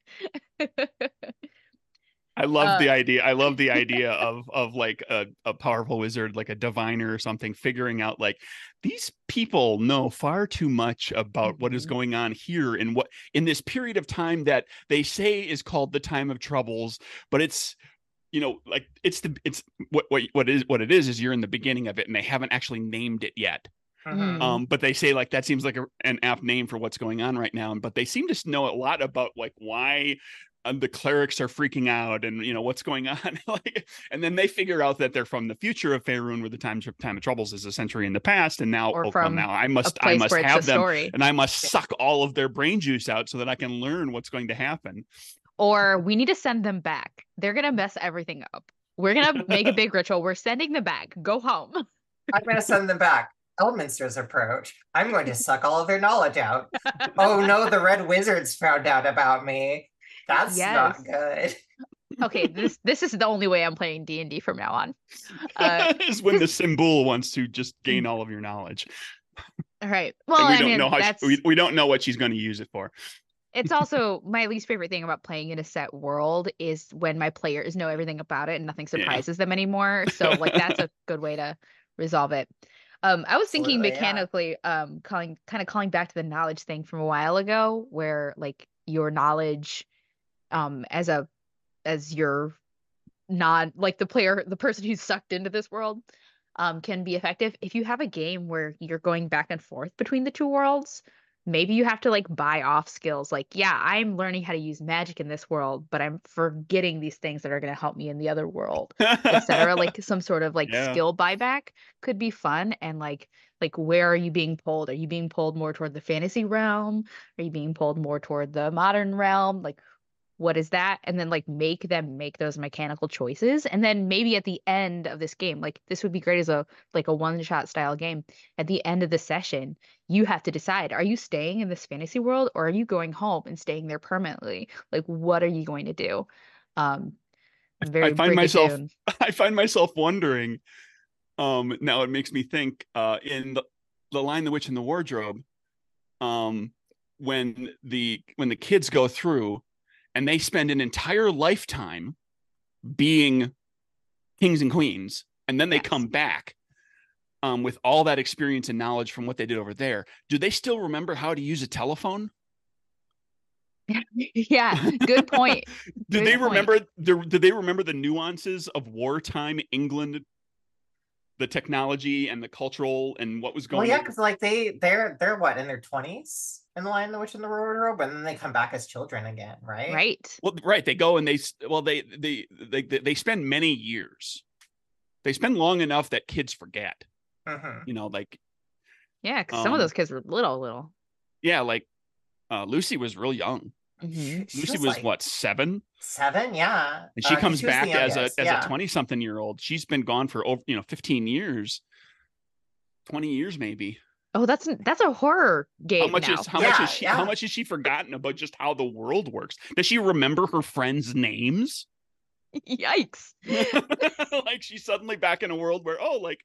I love Uh, the idea. I love the idea of of like a, a powerful wizard, like a diviner or something, figuring out like these people know far too much about what is Mhm. going on here and what in this period of time that they say is called the time of troubles, but it's you know like it's the it's what what what is what it is is you're in the beginning of it and they haven't actually named it yet. Mhm. Mm. Um, but they say like that seems like a, an apt name for what's going on right now. But they seem to know a lot about like why uh, the clerics are freaking out and you know what's going on. like, and then they figure out that they're from the future of Faerun, where the time time of troubles is a century in the past, and now Or oh, well, from now I must I must have them. story. And I must suck all of their brain juice out so that I can learn what's going to happen. Or we need to send them back. They're gonna mess everything up. We're gonna make a big ritual. We're sending them back. Go home. I'm going to send them back. Elminster's approach. I'm going to suck all of their knowledge out. Oh no, the Red Wizards found out about me. That's not good. okay, this this is the only way I'm playing D and D from now on. Uh, is when the symbol wants to just gain all of your knowledge. all right. Well, and we I don't mean, know how she, we, we don't know what she's going to use it for. it's also my least favorite thing about playing in a set world is when my players know everything about it and nothing Yeah. surprises them anymore. So like that's a good way to resolve it. Um, I was thinking Absolutely, yeah. mechanically, um, calling kind of calling back to the knowledge thing from a while ago, where like your knowledge, um, as a as your non like the player, the person who's sucked into this world, um, can be effective if you have a game where you're going back and forth between the two worlds. Maybe you have to like buy off skills like yeah i'm learning how to use magic in this world but i'm forgetting these things that are going to help me in the other world etc like some sort of like Yeah. skill buyback could be fun and like like where are you being pulled? Are you being pulled more toward the fantasy realm? Are you being pulled more toward the modern realm? Like what is that and then like make them make those mechanical choices and then maybe at the end of this game like this would be great as a like a one shot style game at the end of the session you have to decide are you staying in this fantasy world or are you going home and staying there permanently like what are you going to do um very find myself-. I find myself wondering. Um, now it makes me think. Uh, in the the line, "The Witch in the Wardrobe," um, when the when the kids go through, and they spend an entire lifetime being kings and queens, and then they Yes. come back. Um, with all that experience and knowledge from what they did over there, do they still remember how to use a telephone? yeah good point Do Good they point. remember? Do, do they remember the nuances of wartime England, the technology and the cultural and what was going? Well, yeah, because like they they're they're what in their twenties in the Lion, the Witch, and the Wardrobe, and then they come back as children again, right? right Well, right. They go and they well they they they they they spend many years. They spend long enough that kids forget. hmm You know, like yeah because some of Um, those kids were little little yeah, like uh, Lucy was real young. Mhm. She Lucy was, was, like, what seven, Seven, yeah. and she Uh, 'cause comes was the back as a as yeah. a twenty something year old. She's been gone for over you know fifteen years, twenty years maybe. Oh that's that's a horror game how much now. is how much is she yeah. how much has she forgotten about just how the world works does she remember her friends names yikes like she's suddenly back in a world where oh like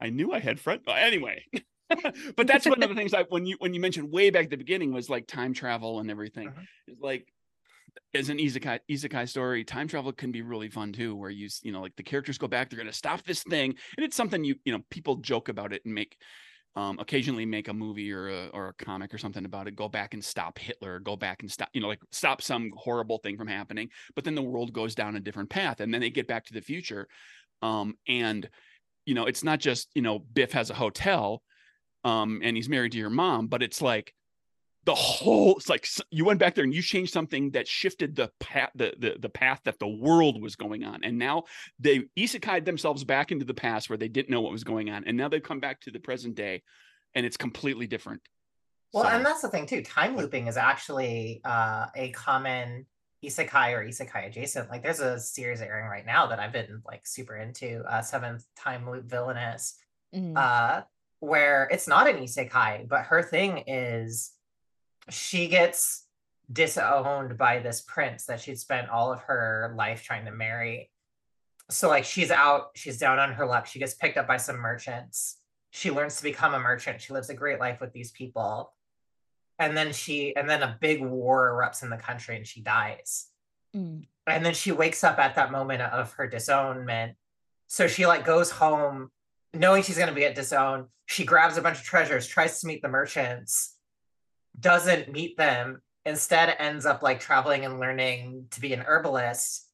i knew i had friends anyway but that's one of the things i when you when you mentioned way back at the beginning was like time travel and everything Mhm. It's like as an isekai isekai story time travel can be really fun too where you you know like the characters go back they're going to stop this thing and it's something you you know people joke about it and make um, occasionally make a movie or a, or a comic or something about it go back and stop hitler go back and stop you know like stop some horrible thing from happening but then the world goes down a different path and then they get back to the future um, and you know it's not just you know biff has a hotel um, and he's married to your mom but it's like the whole it's like you went back there and you changed something that shifted the path the, the the path that the world was going on and now they isekai themselves back into the past where they didn't know what was going on and now they've come back to the present day and it's completely different Well, So- and that's the thing too. Time looping is actually uh, a common isekai or isekai adjacent. Like, there's a series airing right now that I've been like super into. Uh, Seventh Time Loop Villainess, Mhm. uh, where it's not an isekai, but her thing is she gets disowned by this prince that she'd spent all of her life trying to marry. So like she's out, she's down on her luck. She gets picked up by some merchants. She learns to become a merchant. She lives a great life with these people. And then she and then a big war erupts in the country and she dies Mm. and then she wakes up at that moment of her disownment so she like goes home knowing she's going to be get disowned she grabs a bunch of treasures tries to meet the merchants doesn't meet them instead ends up like traveling and learning to be an herbalist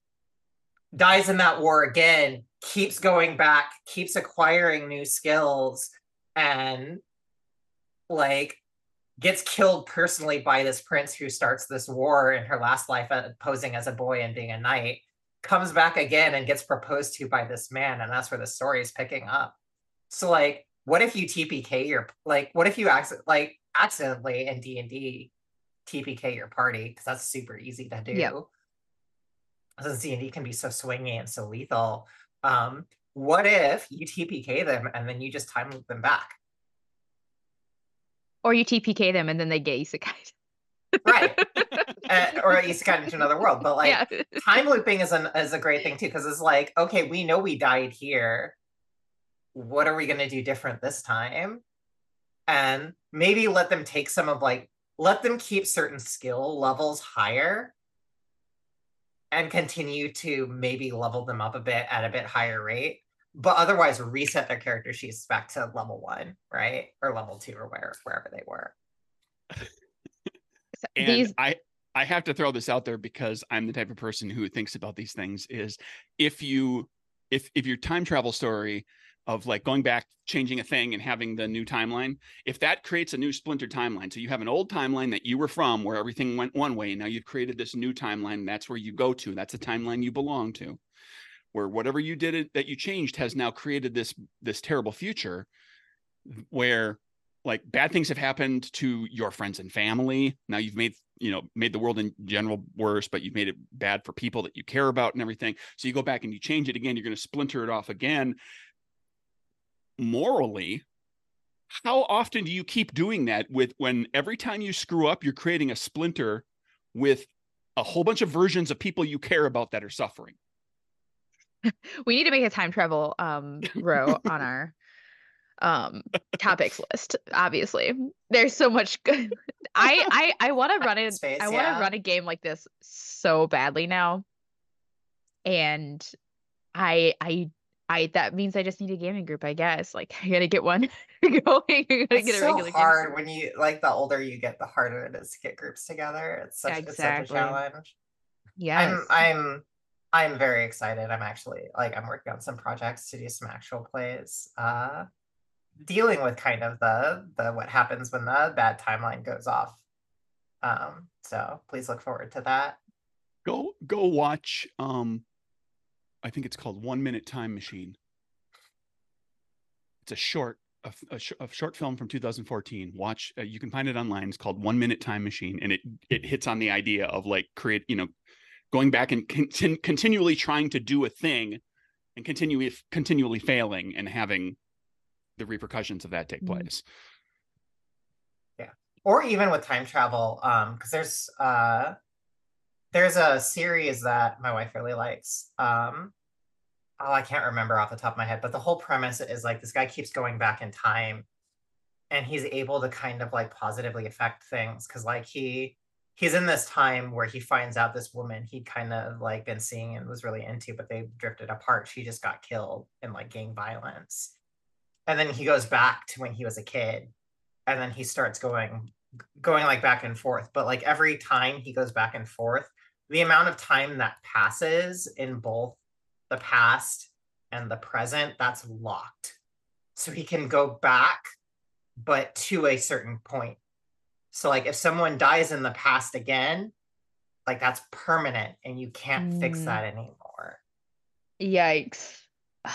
dies in that war again keeps going back keeps acquiring new skills and like gets killed personally by this prince who starts this war in her last life uh, posing as a boy and being a knight comes back again and gets proposed to by this man and that's where the story is picking up. So like what if you tpk your like what if you acc- like accidentally in d&d tpk your party because that's super easy to do. Yep. since d&d can be so swingy and so lethal um what if you tpk them and then you just time loop them back? Or you tpk them and then they get isekai. Right. Uh, or got into another world but like yeah. time looping is an is a great thing too because it's like okay we know we died here. What are we going to do different this time and maybe let them take some of like let them keep certain skill levels higher and continue to maybe level them up a bit at a bit higher rate but otherwise reset their character sheets back to level one right? Or level two or where wherever they were. And these i i have to throw this out there because i'm the type of person who thinks about these things is if you if if your time travel story of like going back, changing a thing, and having the new timeline. If that creates a new splinter timeline, so you have an old timeline that you were from where everything went one way, and now you've created this new timeline. That's where you go to. That's the timeline you belong to. Where whatever you did it that you changed has now created this this terrible future where like bad things have happened to your friends and family. Now you've made you know made the world in general worse, but you've made it bad for people that you care about and everything. So you go back and you change it again. You're going to splinter it off again. Morally, how often do you keep doing that? With when every time you screw up, you're creating a splinter with a whole bunch of versions of people you care about that are suffering. we need to make a time travel um row on our um topics list obviously there's so much good i i i want to run it i want to yeah. run a game like this so badly now and i i i that means i just need a gaming group i guess like i gotta get one going i gotta It's get a so regular hard group. when you like the older you get, the harder it is to get groups together. It's such, it's such a challenge. Yeah, I'm I'm I'm very excited. I'm actually like I'm working on some projects to do some actual plays. Uh dealing with kind of the the what happens when the bad timeline goes off. Um so please look forward to that. Go go watch. Um, I think it's called One Minute Time Machine. It's a short a, a sh- a short film from 2014. Watch. Uh, you can find it online. It's called One Minute Time Machine, and it it hits on the idea of like create you know going back and con- continually trying to do a thing and continually continually failing and having the repercussions of that take Mhm. place. or even with time travel um because there's uh there's a series that my wife really likes um oh i can't remember off the top of my head but the whole premise is like this guy keeps going back in time and he's able to kind of like positively affect things because like he he's in this time where he finds out this woman he'd kind of like been seeing and was really into but they drifted apart. She just got killed in like gang violence. And then he goes back to when he was a kid and then he starts going going like back and forth. But like every time he goes back and forth the amount of time that passes in both the past and the present that's locked so he can go back but to a certain point so like if someone dies in the past again like that's permanent and you can't fix Mm. that anymore Yikes.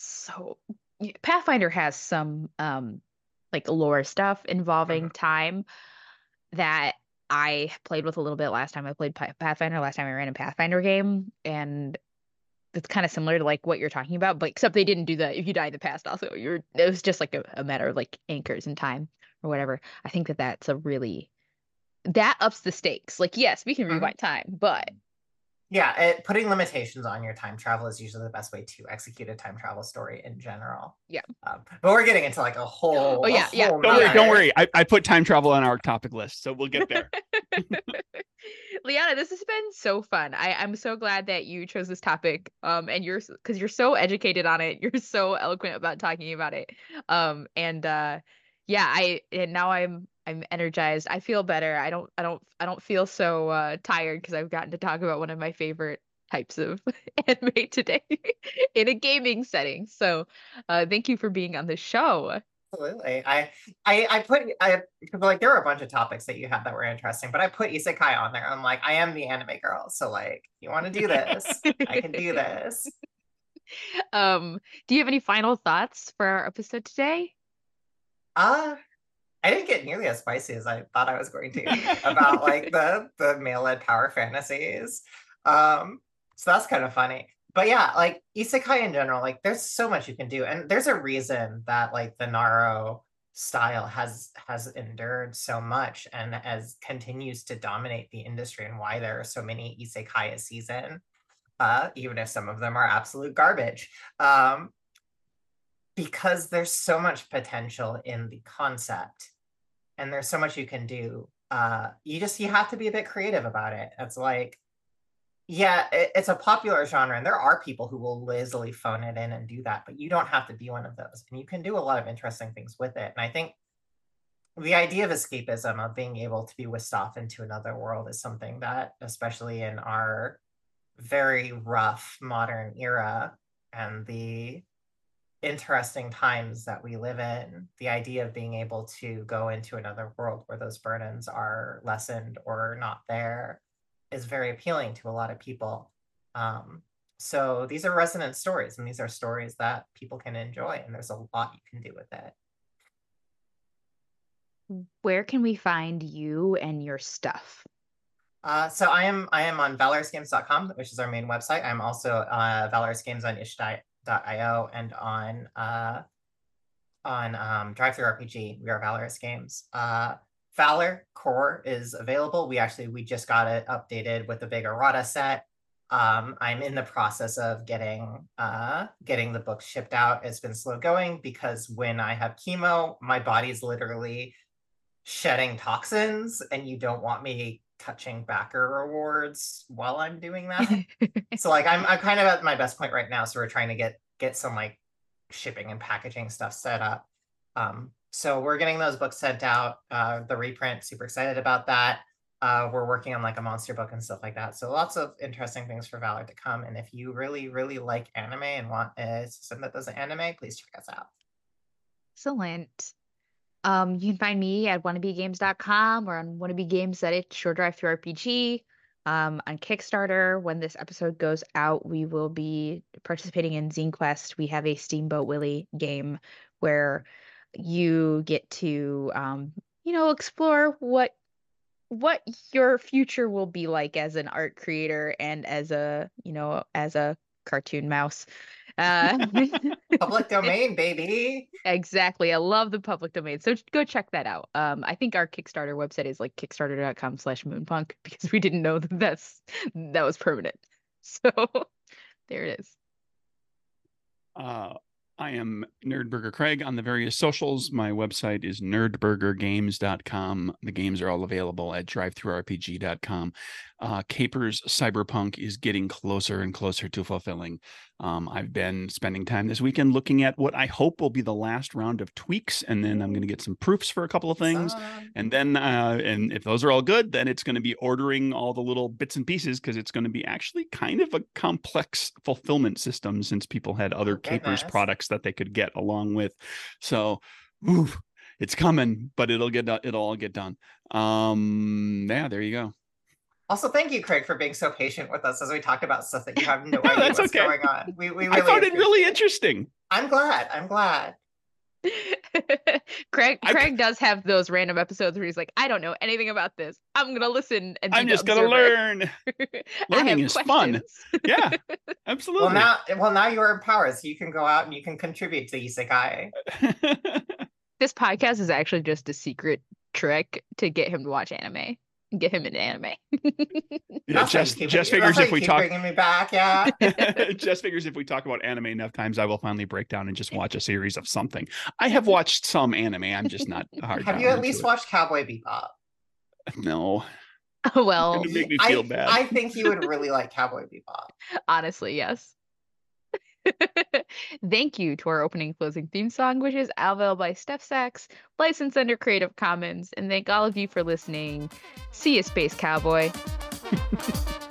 So Pathfinder has some um like lore stuff involving time that I played with a little bit last time I played Pathfinder, last time I ran a Pathfinder game and it's kind of similar to like what you're talking about, but except they didn't do that if you die in the past also. You're it was just like a, a matter of like anchors in time or whatever. I think that that's a really that ups the stakes. Like yes, we can rewind mm-hmm. time, but yeah it, putting limitations on your time travel is usually the best way to execute a time travel story in general Yeah. um, but we're getting into like a whole Oh, a yeah, yeah. Don't worry, don't worry. I, I put time travel on our topic list, so we'll get there. Liana, this has been so fun. I, I'm so glad that you chose this topic. Um, and you're because you're so educated on it. You're so eloquent about talking about it. Um, and uh, yeah, I and now I'm I'm energized. I feel better. I don't I don't I don't feel so uh, tired because I've gotten to talk about one of my favorite types of anime today in a gaming setting. So, uh, thank you for being on the show. Absolutely. I, I, I put, I, like there were a bunch of topics that you had that were interesting, but I put Isekai on there. I'm like, I am the anime girl. So like, you want to do this? I can do this. Um, do you have any final thoughts for our episode today? Uh, I didn't get nearly as spicy as I thought I was going to about like the, the male-led power fantasies. Um, so that's kind of funny. But yeah, like isekai in general, like there's so much you can do. And there's a reason that like the Narou style has has endured so much and as continues to dominate the industry and why there are so many isekai a season. Uh, even if some of them are absolute garbage. Um, because there's so much potential in the concept and there's so much you can do uh you just you have to be a bit creative about it. It's like yeah it, it's a popular genre and there are people who will lazily phone it in and do that but you don't have to be one of those and you can do a lot of interesting things with it and i think the idea of escapism of being able to be whisked off into another world is something that especially in our very rough modern era and the interesting times that we live in, the idea of being able to go into another world where those burdens are lessened or not there is very appealing to a lot of people. Um, so these are resonant stories, and these are stories that people can enjoy, and there's a lot you can do with it. Where can we find you and your stuff? Uh, so I am I am on valorousgames.com, which is our main website. I'm also uh, Valorous Games on itch.io and on uh, on um, DriveThruRPG. We are Valorous Games. Uh, Valor Core is available. We actually we just got it updated with the big errata set. Um, I'm in the process of getting uh, getting the book shipped out. It's been slow going because when I have chemo, my body's literally shedding toxins, and you don't want me touching backer rewards while I'm doing that. so like I'm I'm kind of at my best point right now. So we're trying to get get some like shipping and packaging stuff set up. Um, so we're getting those books sent out. Uh, the reprint, super excited about that. Uh, we're working on like a monster book and stuff like that. So lots of interesting things for Valor to come. And if you really, really like anime and want a system that does anime, please check us out. Excellent. Um, you can find me at wannabegames.com or on wannabegames at it, Short Drive Through RPG. Um, on Kickstarter, when this episode goes out, we will be participating in Zine Quest. We have a Steamboat Willie game where you get to, um, you know, explore what what your future will be like as an art creator and as a you know as a cartoon mouse uh, public domain baby. Exactly i love the public domain so go check that out. Um i think our kickstarter website is like kickstarter.com slash moonpunk because we didn't know that that's that was permanent. So there it is. Uh I am Nerdburger Craig on the various socials. My website is nerdburgergames.com. The games are all available at drivethrurpg.com. Uh, Capers Cyberpunk is getting closer and closer to fulfilling. Um, I've been spending time this weekend looking at what I hope will be the last round of tweaks, and then I'm going to get some proofs for a couple of things, and then uh, and if those are all good, then it's going to be ordering all the little bits and pieces because it's going to be actually kind of a complex fulfillment system since people had other oh, Capers products that they could get along with. So, oof, it's coming, but it'll get it'll all get done. Um, yeah, there you go. Also, thank you, Craig, for being so patient with us as we talk about stuff that you have no, no idea what's okay. going on. We, we really I found it really interesting. I'm glad. I'm glad. Craig Craig I, does have those random episodes where he's like, I don't know anything about this. I'm gonna listen and I'm just gonna learn. Learning is questions. fun. Yeah, absolutely. Well now well now you're empowered, so you can go out and you can contribute to Isekai. this podcast is actually just a secret trick to get him to watch anime get him into anime. yeah, Jess, Jess figures if we talk bringing me back, yeah. Jess figures if we talk about anime enough times, I will finally break down and just watch a series of something. I have watched some anime. I'm just not hard. have you at least watched Cowboy Bebop? No. well, make me feel I, bad. I think you would really like Cowboy Bebop. Honestly, yes. Thank you to our opening closing theme song, which is Alvel by Steph Sachs, licensed under Creative Commons. And thank all of you for listening. See you, Space Cowboy.